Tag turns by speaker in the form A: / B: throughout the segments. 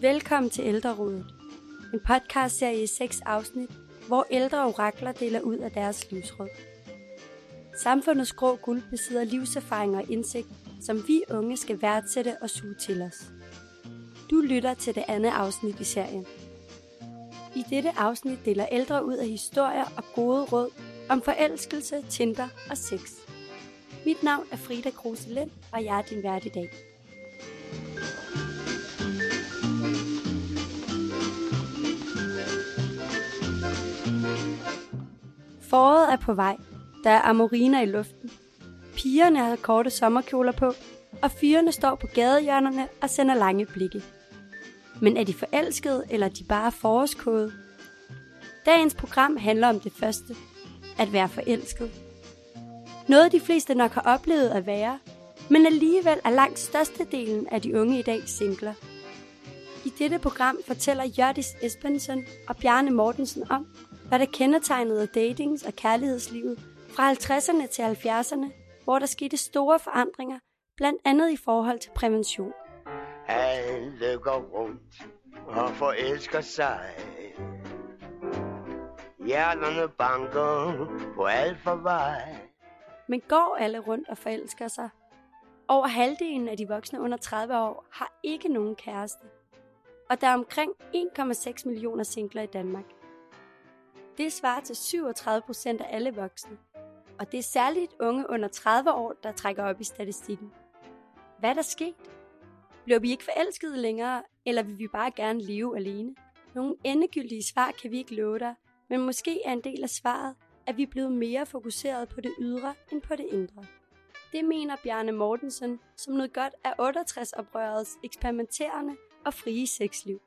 A: Velkommen til Ældrerådet. En podcastserie i seks afsnit, hvor ældre orakler deler ud af deres livsråd. Samfundets grå guld besidder livserfaring og indsigt, som vi unge skal værdsætte og suge til os. Du lytter til det andet afsnit i serien. I dette afsnit deler ældre ud af historier og gode råd om forelskelse, Tinder og sex. Mit navn er Frida Kruse Lind, og jeg er din vært i dag. Foråret er på vej. Der er amoriner i luften. Pigerne har korte sommerkjoler på, og fyrene står på gadehjørnerne og sender lange blikke. Men er de forelskede, eller er de bare forårskåde? Dagens program handler om det første. At være forelsket. Noget de fleste nok har oplevet at være, men alligevel er langt størstedelen af de unge i dag singler. I dette program fortæller Jørdis Espensen og Bjarne Mortensen om, hvad der kendetegnede datings- og kærlighedslivet fra 50'erne til 70'erne, hvor der skete store forandringer, blandt andet i forhold til prævention.
B: Alle går rundt og forelsker sig. Hjernerne banker på alt for vej.
A: Men går alle rundt og forelsker sig? Over halvdelen af de voksne under 30 år har ikke nogen kæreste. Og der er omkring 1,6 millioner singler i Danmark. Det svarer til 37 procent af alle voksne. Og det er særligt unge under 30 år, der trækker op i statistikken. Hvad er der sket? Bliver vi ikke forelskede længere, eller vil vi bare gerne leve alene? Nogle endegyldige svar kan vi ikke love dig, men måske er en del af svaret, at vi er blevet mere fokuseret på det ydre end på det indre. Det mener Bjarne Mortensen, som noget godt af 68-oprørets eksperimenterende og frie sexliv.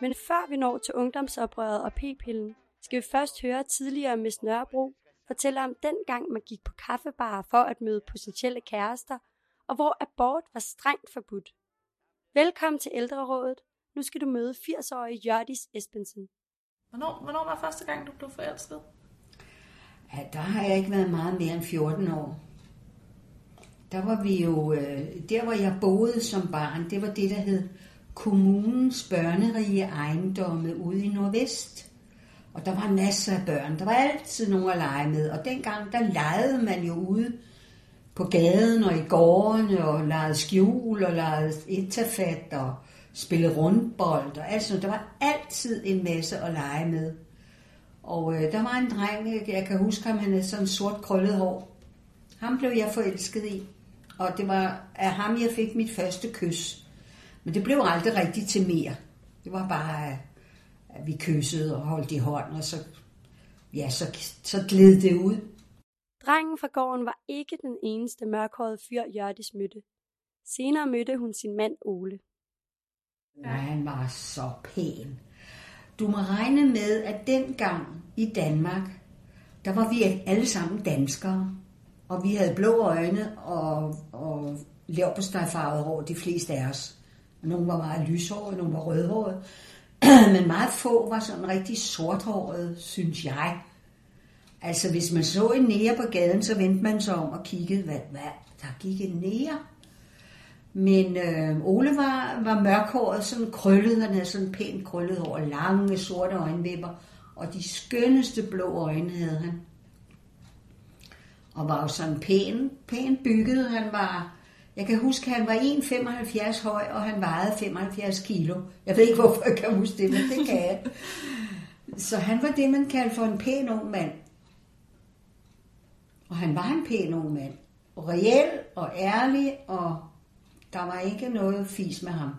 A: Men før vi når til ungdomsoprøret og p-pillen, skal vi først høre tidligere Miss Nørrebro fortælle om den gang man gik på kaffebarer for at møde potentielle kærester, og hvor abort var strengt forbudt. Velkommen til Ældrerådet. Nu skal du møde 80-årige Jørdis Espensen.
C: Hvornår, hvornår var første gang, du blev forelsket?
D: Ja, der har jeg ikke været meget mere end 14 år. Der var vi jo, øh, der hvor jeg boede som barn, det var det, der hed kommunens børnerige ejendomme ude i Nordvest. Og der var masser af børn. Der var altid nogen at lege med. Og dengang, der legede man jo ude på gaden og i gårdene og legede skjul og legede etafat og spille rundbold og alt sådan Der var altid en masse at lege med. Og øh, der var en dreng, jeg kan huske ham, han havde sådan sort krøllet hår. Ham blev jeg forelsket i. Og det var af ham, jeg fik mit første kys. Men det blev aldrig rigtigt til mere. Det var bare, at vi kyssede og holdt i hånd, og så, ja, så, så gled det ud.
A: Drengen fra gården var ikke den eneste mørkhårede fyr, Jørdis mødte. Senere mødte hun sin mand Ole.
D: Ja, han var så pæn. Du må regne med, at dengang i Danmark, der var vi alle sammen danskere. Og vi havde blå øjne og, og lav på hår, de fleste af os. Nogle var meget lyshårede, nogle var rødhårede. Men meget få var sådan rigtig sorthårede, synes jeg. Altså, hvis man så en nære på gaden, så vendte man sig om og kiggede, hvad, hvad der gik en nære. Men øh, Ole var, var mørkhåret, sådan krøllet, han havde sådan pænt krøllet hår, lange sorte øjenvipper, og de skønneste blå øjne havde han. Og var jo sådan pæn, pæn bygget, han var, jeg kan huske, han var 1,75 høj, og han vejede 75 kilo. Jeg ved ikke, hvorfor jeg kan huske det, men det kan jeg. Så han var det, man kaldte for en pæn ung mand. Og han var en pæn ung mand. Og reel og ærlig, og der var ikke noget fis med ham.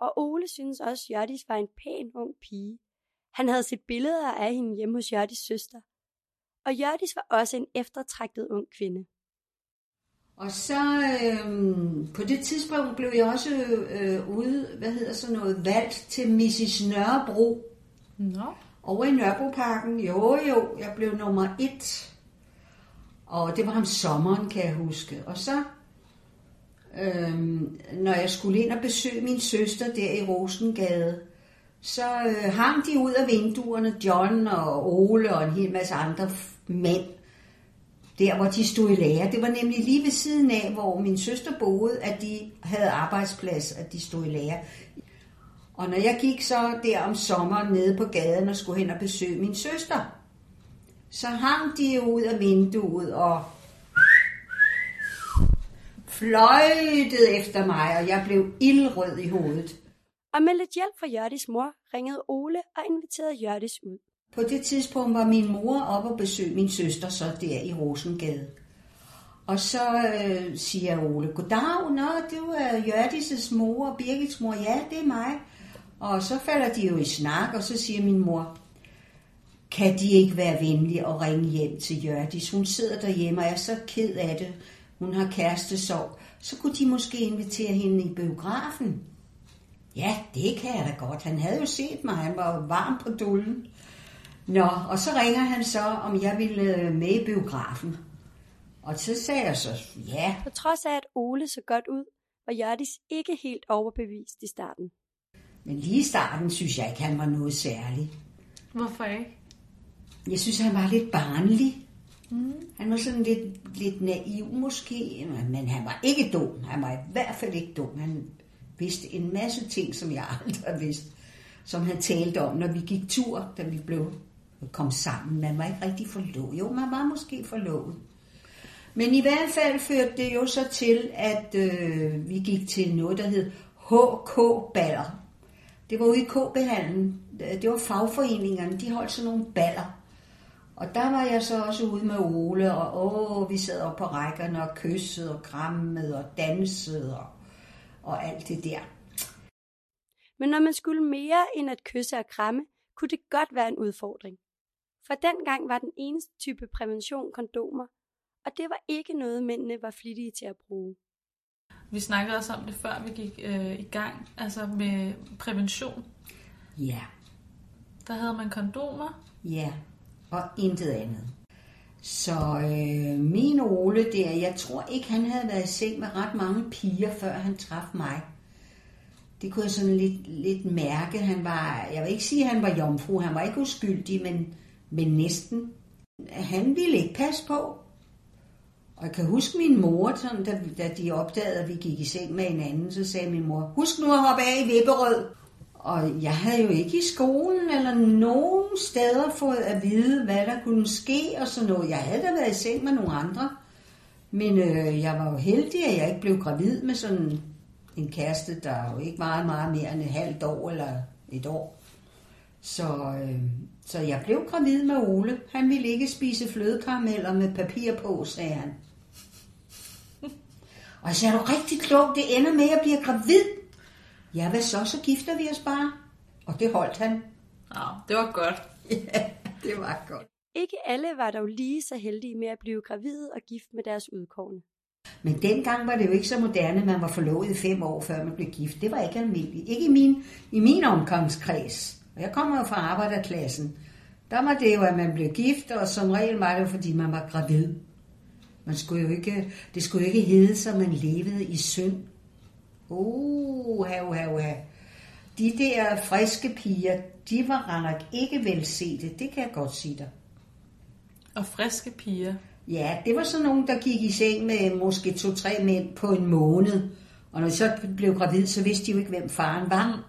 A: Og Ole synes også, at Jørdis var en pæn ung pige. Han havde set billeder af hende hjemme hos Jørdis søster. Og Jørdis var også en eftertragtet ung kvinde.
D: Og så øh, på det tidspunkt blev jeg også øh, ude, hvad hedder så noget, valgt til Mrs. Nørrebro.
C: Nå.
D: Over i Nørrebroparken. Jo, jo, jeg blev nummer et. Og det var om sommeren, kan jeg huske. Og så, øh, når jeg skulle ind og besøge min søster der i Rosengade, så øh, hang de ud af vinduerne, John og Ole og en hel masse andre mænd der hvor de stod i lære. Det var nemlig lige ved siden af, hvor min søster boede, at de havde arbejdsplads, at de stod i lære. Og når jeg gik så der om sommeren nede på gaden og skulle hen og besøge min søster, så hang de ud af vinduet og fløjtede efter mig, og jeg blev ildrød i hovedet.
A: Og med lidt hjælp fra Jørdis mor ringede Ole og inviterede Jørdis ud.
D: På det tidspunkt var min mor op og besøgte min søster så der i Rosengade. Og så øh, siger Ole, goddag, nå, du er Jørdis' mor og Birgits mor. Ja, det er mig. Og så falder de jo i snak, og så siger min mor, kan de ikke være venlige og ringe hjem til Jørdis? Hun sidder derhjemme og er så ked af det. Hun har kærestesorg. Så kunne de måske invitere hende i biografen. Ja, det kan jeg da godt. Han havde jo set mig. Han var varm på dullen. Nå, og så ringer han så, om jeg ville øh, med i biografen. Og så sagde jeg så, ja.
A: På trods af, at Ole så godt ud, var Jørdis ikke helt overbevist i starten.
D: Men lige i starten synes jeg ikke, han var noget særligt.
C: Hvorfor ikke?
D: Jeg synes, han var lidt barnlig. Mm. Han var sådan lidt, lidt naiv måske, men han var ikke dum. Han var i hvert fald ikke dum. Han vidste en masse ting, som jeg aldrig har vidst. Som han talte om, når vi gik tur, da vi blev kom sammen. Man var ikke rigtig forlovet. Jo, man var måske forlovet. Men i hvert fald førte det jo så til, at øh, vi gik til noget, der hed HK-baller. Det var ude i KB-hallen. Det var fagforeningerne, de holdt sådan nogle baller. Og der var jeg så også ude med Ole, og åh, vi sad op på rækkerne og kyssede og krammede og dansede og, og alt det der.
A: Men når man skulle mere end at kysse og kramme, kunne det godt være en udfordring. For dengang var den eneste type prævention kondomer, og det var ikke noget, mændene var flittige til at bruge.
C: Vi snakkede også om det, før vi gik øh, i gang, altså med prævention.
D: Ja,
C: Der havde man kondomer.
D: ja, og intet andet. Så øh, min Ole der, jeg tror ikke, han havde været i seng med ret mange piger, før han traf mig. Det kunne jeg sådan lidt, lidt mærke. Han var, jeg vil ikke sige, at han var jomfru, han var ikke uskyldig, men, men næsten. Han ville ikke passe på. Og jeg kan huske min mor, sådan, da, da de opdagede, at vi gik i seng med hinanden, så sagde min mor, husk nu at hoppe af i vipperød. Og jeg havde jo ikke i skolen eller nogen steder fået at vide, hvad der kunne ske og sådan noget. Jeg havde da været i seng med nogle andre. Men øh, jeg var jo heldig, at jeg ikke blev gravid med sådan en kæreste, der jo ikke var meget mere end et halvt år eller et år. Så, øh, så jeg blev gravid med Ole. Han ville ikke spise flødekarameller med papir på, sagde han. Og sagde, er du rigtig klog, det ender med, at jeg bliver gravid. Ja, hvad så? Så gifter vi os bare. Og det holdt han.
C: Ja, det var godt.
D: Ja, det var godt.
A: Ikke alle var dog lige så heldige med at blive gravide og gift med deres udkårne.
D: Men dengang var det jo ikke så moderne, man var forlovet i fem år, før man blev gift. Det var ikke almindeligt. Ikke i min, i min omgangskreds. Og jeg kommer jo fra arbejderklassen. Der var det jo, at man blev gift, og som regel var det jo, fordi man var gravid. Man skulle jo ikke, det skulle jo ikke hedde, så man levede i synd. Uh, ha, ha, ha. De der friske piger, de var nok ikke velsete, det kan jeg godt sige dig.
C: Og friske piger.
D: Ja, det var sådan nogen, der gik i seng med måske to-tre mænd på en måned. Og når de så blev gravid, så vidste de jo ikke, hvem faren var.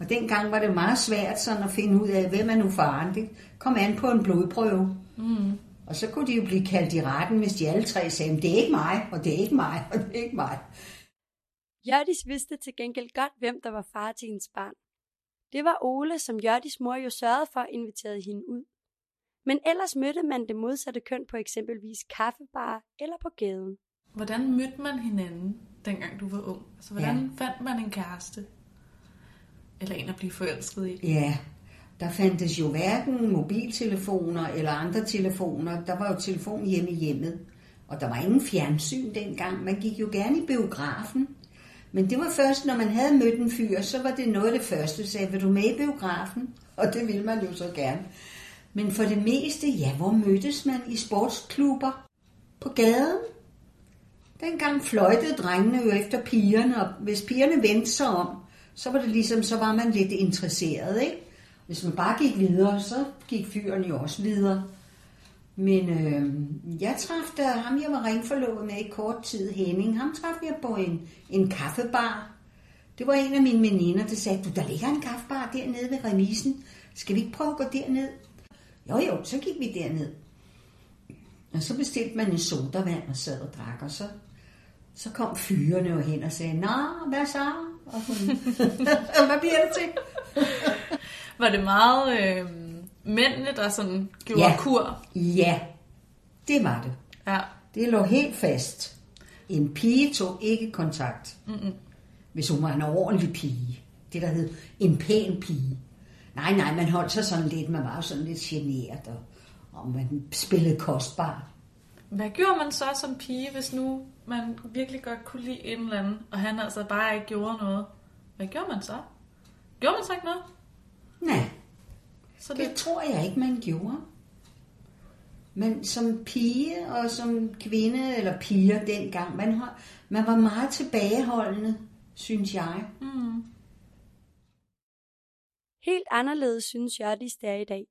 D: Og dengang var det meget svært sådan at finde ud af, hvem er nu faren. Det kom an på en blodprøve.
C: Mm.
D: Og så kunne de jo blive kaldt i retten, hvis de alle tre sagde, det er ikke mig, og det er ikke mig, og det er ikke mig.
A: Jørdis vidste til gengæld godt, hvem der var far til hendes barn. Det var Ole, som Jørdis mor jo sørgede for invitere hende ud. Men ellers mødte man det modsatte køn på eksempelvis kaffebar eller på gaden.
C: Hvordan mødte man hinanden, dengang du var ung? Altså, hvordan
D: ja.
C: fandt man en kæreste? Eller en at blive forelsket i?
D: Ja, der fandtes jo hverken mobiltelefoner eller andre telefoner. Der var jo telefon hjemme i hjemmet. Og der var ingen fjernsyn dengang. Man gik jo gerne i biografen. Men det var først, når man havde mødt en fyr, så var det noget af det første, sagde, vil du med i biografen? Og det ville man jo så gerne. Men for det meste, ja, hvor mødtes man i sportsklubber? På gaden? Dengang fløjtede drengene jo efter pigerne, og hvis pigerne vendte sig om, så var det ligesom, så var man lidt interesseret, ikke? Hvis man bare gik videre, så gik fyren jo også videre. Men øh, jeg traf ham, jeg var ringforlovet med i kort tid, Henning. Ham traf jeg på en, en kaffebar. Det var en af mine veninder, der sagde, du, der ligger en kaffebar dernede ved remisen. Skal vi ikke prøve at gå derned? Jo, jo, så gik vi derned. Og så bestilte man en sodavand og sad og drak, og så, så kom fyrene jo hen og sagde, Nå, hvad så? Og hun, hvad bliver det til?
C: Var det meget øh, mændene, der sådan gjorde
D: Ja.
C: kur?
D: Ja, det var det.
C: Ja.
D: Det lå helt fast. En pige tog ikke kontakt, Mm-mm. hvis hun var en ordentlig pige. Det, der hed en pæn pige. Nej, nej, man holdt sig sådan lidt, man var jo sådan lidt generet, og, og man spillede kostbar.
C: Hvad gjorde man så som pige, hvis nu man virkelig godt kunne lide en eller anden, og han altså bare ikke gjorde noget? Hvad gjorde man så? Gjorde man så ikke noget?
D: Nej,
C: Så
D: det
C: det,
D: tror jeg ikke, man gjorde. Men som pige og som kvinde, eller piger dengang, man, har, man var meget tilbageholdende, synes jeg.
A: Helt anderledes synes Hjørdis det er i dag.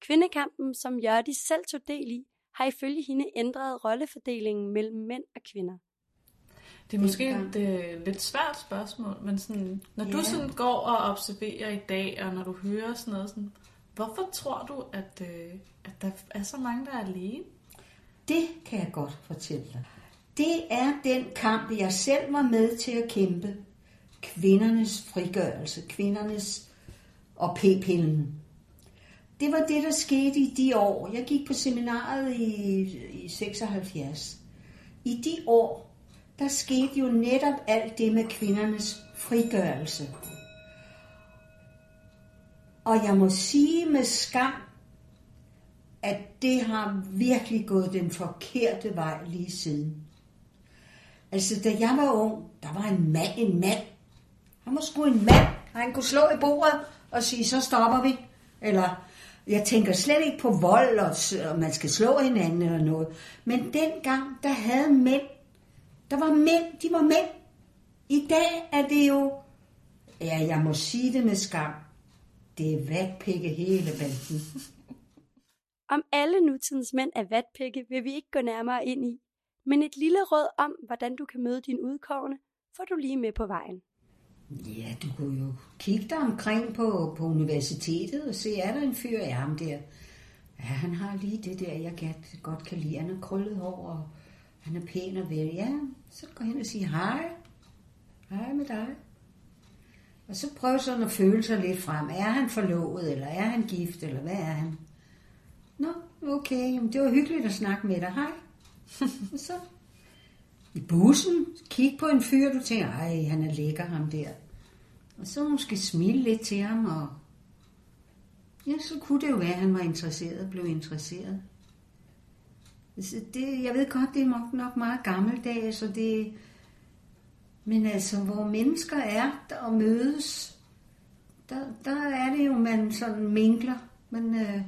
A: Kvindekampen, som Hjørdis selv tog del i, har ifølge hende ændret rollefordelingen mellem mænd og kvinder.
C: Det er måske et øh, lidt svært spørgsmål, men sådan, når du
D: Ja.
C: sådan går og observerer i dag, og når du hører sådan noget, sådan, hvorfor tror du, at, øh, at der er så mange, der er alene?
D: Det kan jeg godt fortælle dig. Det er den kamp, jeg selv var med til at kæmpe. Kvindernes frigørelse, kvindernes og p-pillen. Det var det, der skete i de år. Jeg gik på seminaret i, i 76. I de år, der skete jo netop alt det med kvindernes frigørelse. Og jeg må sige med skam, at det har virkelig gået den forkerte vej lige siden. Altså, da jeg var ung, der var en mand en mand. Han var sgu en mand, og han kunne slå i bordet og sige, så stopper vi. Eller, jeg tænker slet ikke på vold, og, og man skal slå hinanden eller noget. Men dengang, der havde mænd, der var mænd, de var mænd. I dag er det jo, ja, jeg må sige det med skam, det er vatpikke hele banden.
A: Om alle nutidens mænd er vatpikke, vil vi ikke gå nærmere ind i. Men et lille råd om, hvordan du kan møde din udkårne, får du lige med på vejen.
D: Ja, du kunne jo kigge dig omkring på, på universitetet og se, er der en fyr af ham der? Ja, han har lige det der, jeg godt kan lide. Han har krøllet hår, og han er pæn og vel. Ja, så gå hen og siger hej. Hej med dig. Og så prøv sådan at føle sig lidt frem. Er han forlovet, eller er han gift, eller hvad er han? Nå, okay, jamen, det var hyggeligt at snakke med dig. Hej. Og så i bussen, kig på en fyr, du tænker, ej, han er lækker, ham der. Og så måske smile lidt til ham, og ja, så kunne det jo være, at han var interesseret, blev interesseret. Altså, det, jeg ved godt, det er nok, nok meget gammeldags, så det, men altså, hvor mennesker er der og mødes, der, der er det jo, man sådan minkler, man øh,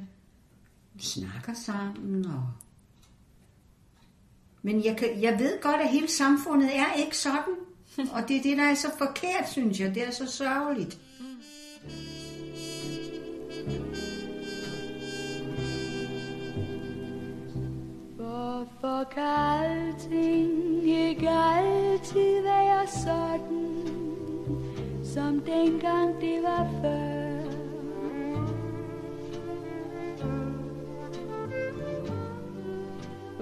D: snakker sammen, og men jeg, kan, jeg ved godt, at hele samfundet er ikke sådan. Og det er det, der er så forkert, synes jeg. Det er så sørgeligt.
E: Hvorfor kan alting ikke altid være sådan, som dengang det var før?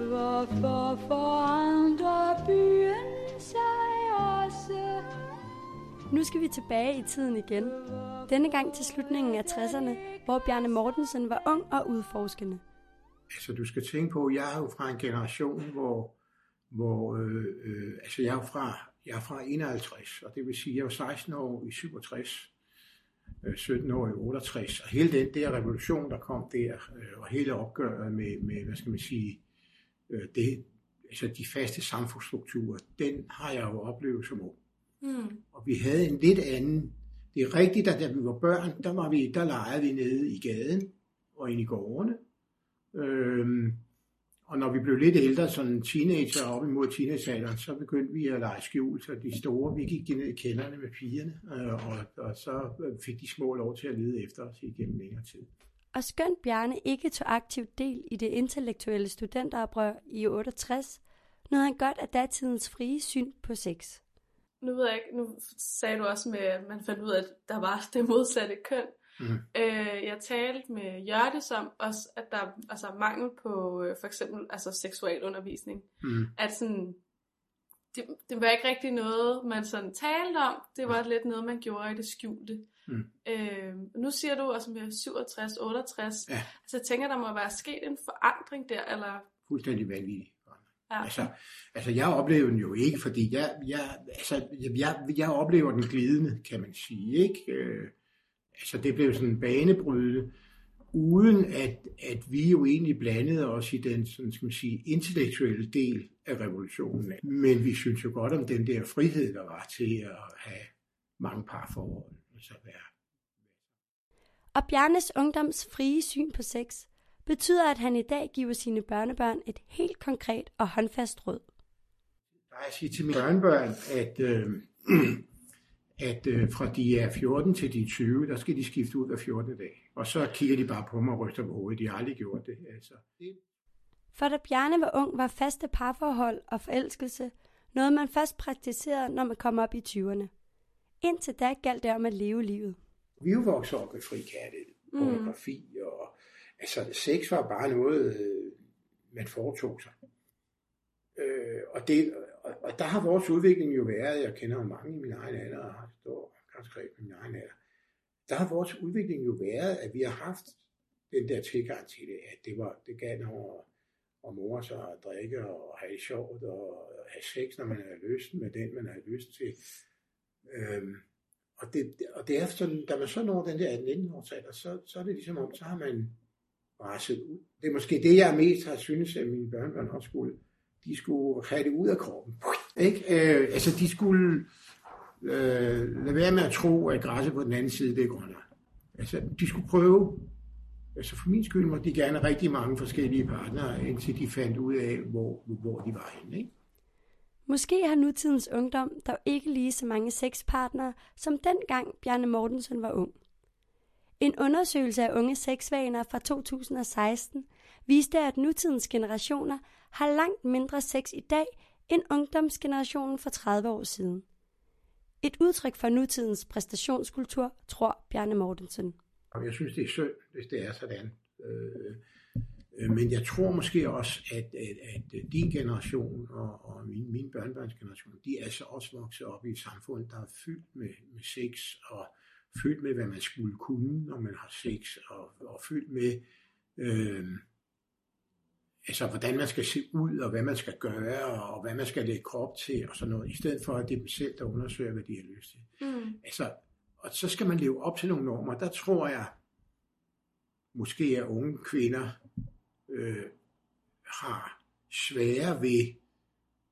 E: Hvorfor forandrer byen sig også?
A: Nu skal vi tilbage i tiden igen. Denne gang til slutningen af 60'erne, hvor Bjarne Mortensen var ung og udforskende.
F: Altså, du skal tænke på, jeg er jo fra en generation, hvor, hvor øh, øh, altså, jeg er fra, jeg er fra 51, og det vil sige, jeg var 16 år i 67, øh, 17 år i 68, og hele den der revolution, der kom der, øh, og hele opgøret med, med hvad skal man sige, øh, det, altså de faste samfundsstrukturer, den har jeg jo oplevet som ung.
A: Mm.
F: Og vi havde en lidt anden, det er rigtigt, at da vi var børn, der, var vi, der legede vi nede i gaden og ind i gårdene. Øhm, og når vi blev lidt ældre, sådan teenager op imod teenagealderen, så begyndte vi at lege skjul, så de store, vi gik ned i kælderne med pigerne, øh, og, og så fik de små lov til at lede efter os igennem længere tid.
A: Og skønt Bjarne ikke tog aktiv del i det intellektuelle studenteroprør i 68, nåede han godt af datidens frie syn på sex.
C: Nu ved jeg ikke, nu sagde du også med, at man fandt ud af, at der var det modsatte køn.
F: Mm.
C: Øh, jeg talte med Jørdes om også, at der er altså, mangel på øh, for eksempel altså, seksuel undervisning.
F: Mm.
C: At sådan, det, det var ikke rigtig noget, man sådan talte om. Det var lidt noget, man gjorde i det skjulte.
F: Mm.
C: Øh, nu siger du også med 67, 68.
F: Ja.
C: Altså jeg tænker, der må være sket en forandring der, eller...
F: Fuldstændig vanvittigt.
C: Ja.
F: Altså, altså jeg oplever den jo ikke, fordi jeg, jeg, altså, jeg, jeg oplever den glidende, kan man sige. Ikke? Øh, altså det blev sådan banebrydende, uden at, at vi jo egentlig blandede os i den sådan, skal man sige, intellektuelle del af revolutionen. Men vi synes jo godt om den der frihed, der var til at have mange parforhold. Altså være.
A: Og Bjarnes ungdoms frie syn på sex betyder, at han i dag giver sine børnebørn et helt konkret og håndfast råd.
F: Der er at sige til mine børnebørn, at, øh, at øh, fra de er 14 til de er 20, der skal de skifte ud hver 14. dag. Og så kigger de bare på mig og ryster på hovedet. De har aldrig gjort det. Altså, det
A: For da Bjarne var ung, var faste parforhold og forelskelse noget, man først praktiserede, når man kom op i 20'erne. Indtil da galt det om at leve livet.
F: vi er jo vokset op med frikærlighed, pornografi, mm. og altså sex var bare noget, øh, man foretog sig. Øh, og, det, og, og der har vores udvikling jo været, jeg kender jo mange i min egen alder, og har står ganske i min egen alder, der har vores udvikling jo været, at vi har haft den der tilgang til det, at det, var, det gav noget og mor sig og drikke og have det sjovt og have sex, når man har lyst med den, man har lyst til. Øhm, og, det, og det er sådan, da man så når den der 19 års alder, så, så er det ligesom om, så har man rasset ud. Det er måske det, jeg mest har synes, at mine børnebørn også skulle. De skulle have det ud af kroppen. Ikke? Øh, altså, de skulle øh, lade være med at tro, at græsset på den anden side, det er grønnere. Altså, de skulle prøve. Altså, for min skyld måtte de gerne have rigtig mange forskellige partnere, indtil de fandt ud af, hvor, hvor de var henne. Ikke?
A: Måske har nutidens ungdom dog ikke lige så mange sexpartnere, som dengang Bjarne Mortensen var ung. En undersøgelse af unge sexvaner fra 2016 viste, at nutidens generationer har langt mindre sex i dag end ungdomsgenerationen for 30 år siden. Et udtryk for nutidens præstationskultur, tror Bjarne Mortensen.
F: Jeg synes, det er synd, hvis det er sådan. Øh, øh, men jeg tror måske også, at, at, at din generation og, og min, min børnebørns generation, de er så også vokset op i et samfund, der er fyldt med, med sex, og fyldt med, hvad man skulle kunne, når man har sex, og, og fyldt med, øh, altså hvordan man skal se ud, og hvad man skal gøre, og hvad man skal lægge krop til, og sådan noget, i stedet for, at det er dem selv, der undersøger, hvad de har lyst til.
C: Mm.
F: Altså, og så skal man leve op til nogle normer. Der tror jeg, måske at unge kvinder øh, har svære ved,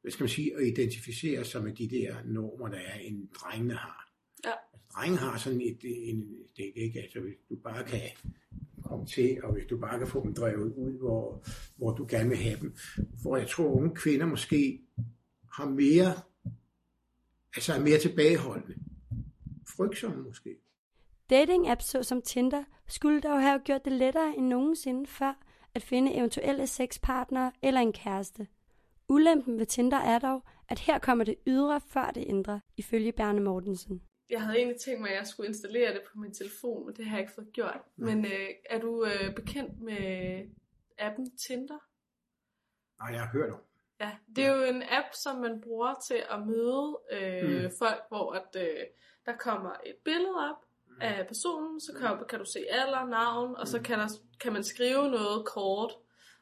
F: hvad skal man sige, at identificere sig med de der normer, der er, en drengene har.
C: Ja.
F: Altså, drenge har sådan et, en, det ikke, altså hvis du bare kan komme til, og hvis du bare kan få dem drevet ud, hvor, hvor du gerne vil have dem. For jeg tror, unge kvinder måske har mere, altså er mere tilbageholdende. Frygtsomme måske.
A: Dating-apps såsom Tinder skulle dog have gjort det lettere end nogensinde før at finde eventuelle sexpartnere eller en kæreste. Ulempen ved Tinder er dog, at her kommer det ydre før det indre, ifølge Berne Mortensen.
C: Jeg havde egentlig tænkt mig, at jeg skulle installere det på min telefon, men det har jeg ikke fået gjort. Men øh, er du øh, bekendt med appen Tinder?
F: Nej, jeg har hørt om.
C: Ja, det er jo en app, som man bruger til at møde øh, mm. folk, hvor at, øh, der kommer et billede op af personen, så kan, kan du se alder, navn, og så kan, der, kan man skrive noget kort.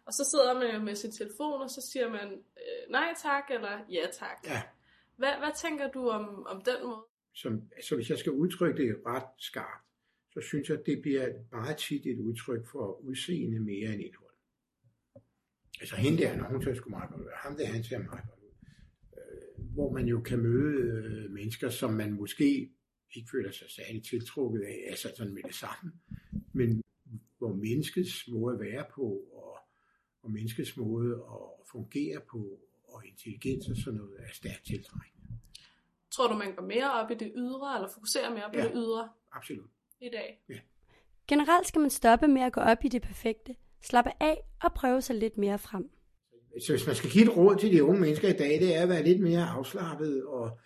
C: Og så sidder man jo med sin telefon, og så siger man øh, nej tak, eller ja tak.
F: Ja,
C: Hvad, hvad tænker du om, om den måde?
F: Som, altså hvis jeg skal udtrykke det ret skarpt, så synes jeg, at det bliver meget tit et udtryk for udseende mere end indhold. Altså hende der, når hun ser sgu meget godt ud, ham der, han ser meget godt ud. Øh, hvor man jo kan møde øh, mennesker, som man måske ikke føler sig særlig tiltrukket af, altså sådan med det samme, men hvor menneskets måde at være på, og, og menneskets måde at fungere på, og intelligens og sådan noget, er stærkt tiltrækkende.
C: Tror du, man går mere op i det ydre, eller fokuserer mere på
F: Ja.
C: det ydre
F: Absolut.
C: i dag?
A: Generelt skal man stoppe med at gå op i det perfekte, slappe af og prøve sig lidt mere frem.
F: Så hvis man skal give et råd til de unge mennesker i dag, det er at være lidt mere afslappet og,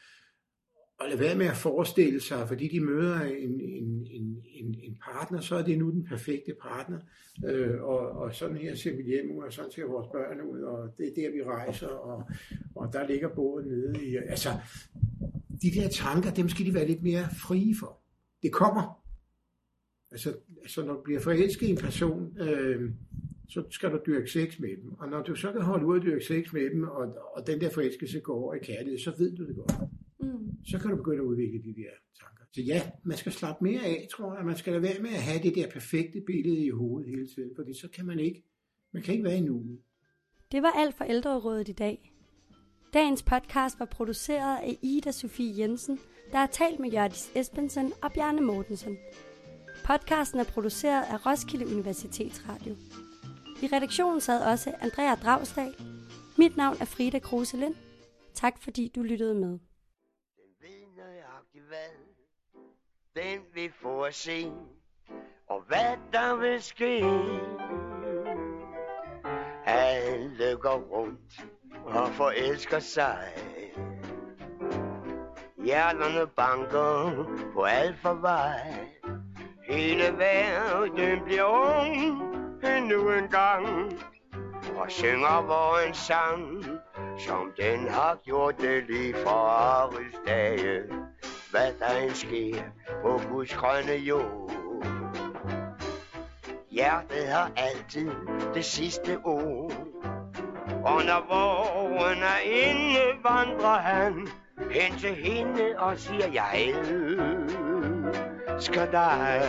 F: og lade være med at forestille sig, fordi de møder en, en, en, en, en partner, så er det nu den perfekte partner. Øh, og, og sådan her ser vi hjem ud, og sådan ser vores børn ud, og det er der, vi rejser, og, og der ligger båden nede i. Altså, de der tanker, dem skal de være lidt mere frie for. Det kommer. Altså, altså når du bliver forelsket i en person, øh, så skal du dyrke sex med dem. Og når du så kan holde ud at dyrke sex med dem, og, og den der forelskelse går over i kærlighed, så ved du det godt.
A: Mm.
F: Så kan du begynde at udvikle de der tanker. Så ja, man skal slappe mere af, tror jeg. Man skal lade være med at have det der perfekte billede i hovedet hele tiden, fordi så kan man ikke, man kan ikke være i nuet.
A: Det var alt for ældrerådet i dag. Dagens podcast var produceret af Ida Sofie Jensen, der har talt med Jørdis Espensen og Bjarne Mortensen. Podcasten er produceret af Roskilde Universitetsradio. I redaktionen sad også Andrea Dragsdal. Mit navn er Frida Kruse Lind. Tak fordi du lyttede med.
B: Den ved nøjagtigt hvad Den vil få at se Og hvad der vil ske Alle går rundt og forelsker sig Hjerterne banker På alt for vej Hele verden bliver ung Endnu en gang Og synger vores sang som den har gjort det lige fra Aris dage. Hvad der end sker på Guds grønne jord. Hjertet har altid det sidste ord. Og når vågen er inde, vandrer han hen til hende og siger, jeg elsker dig.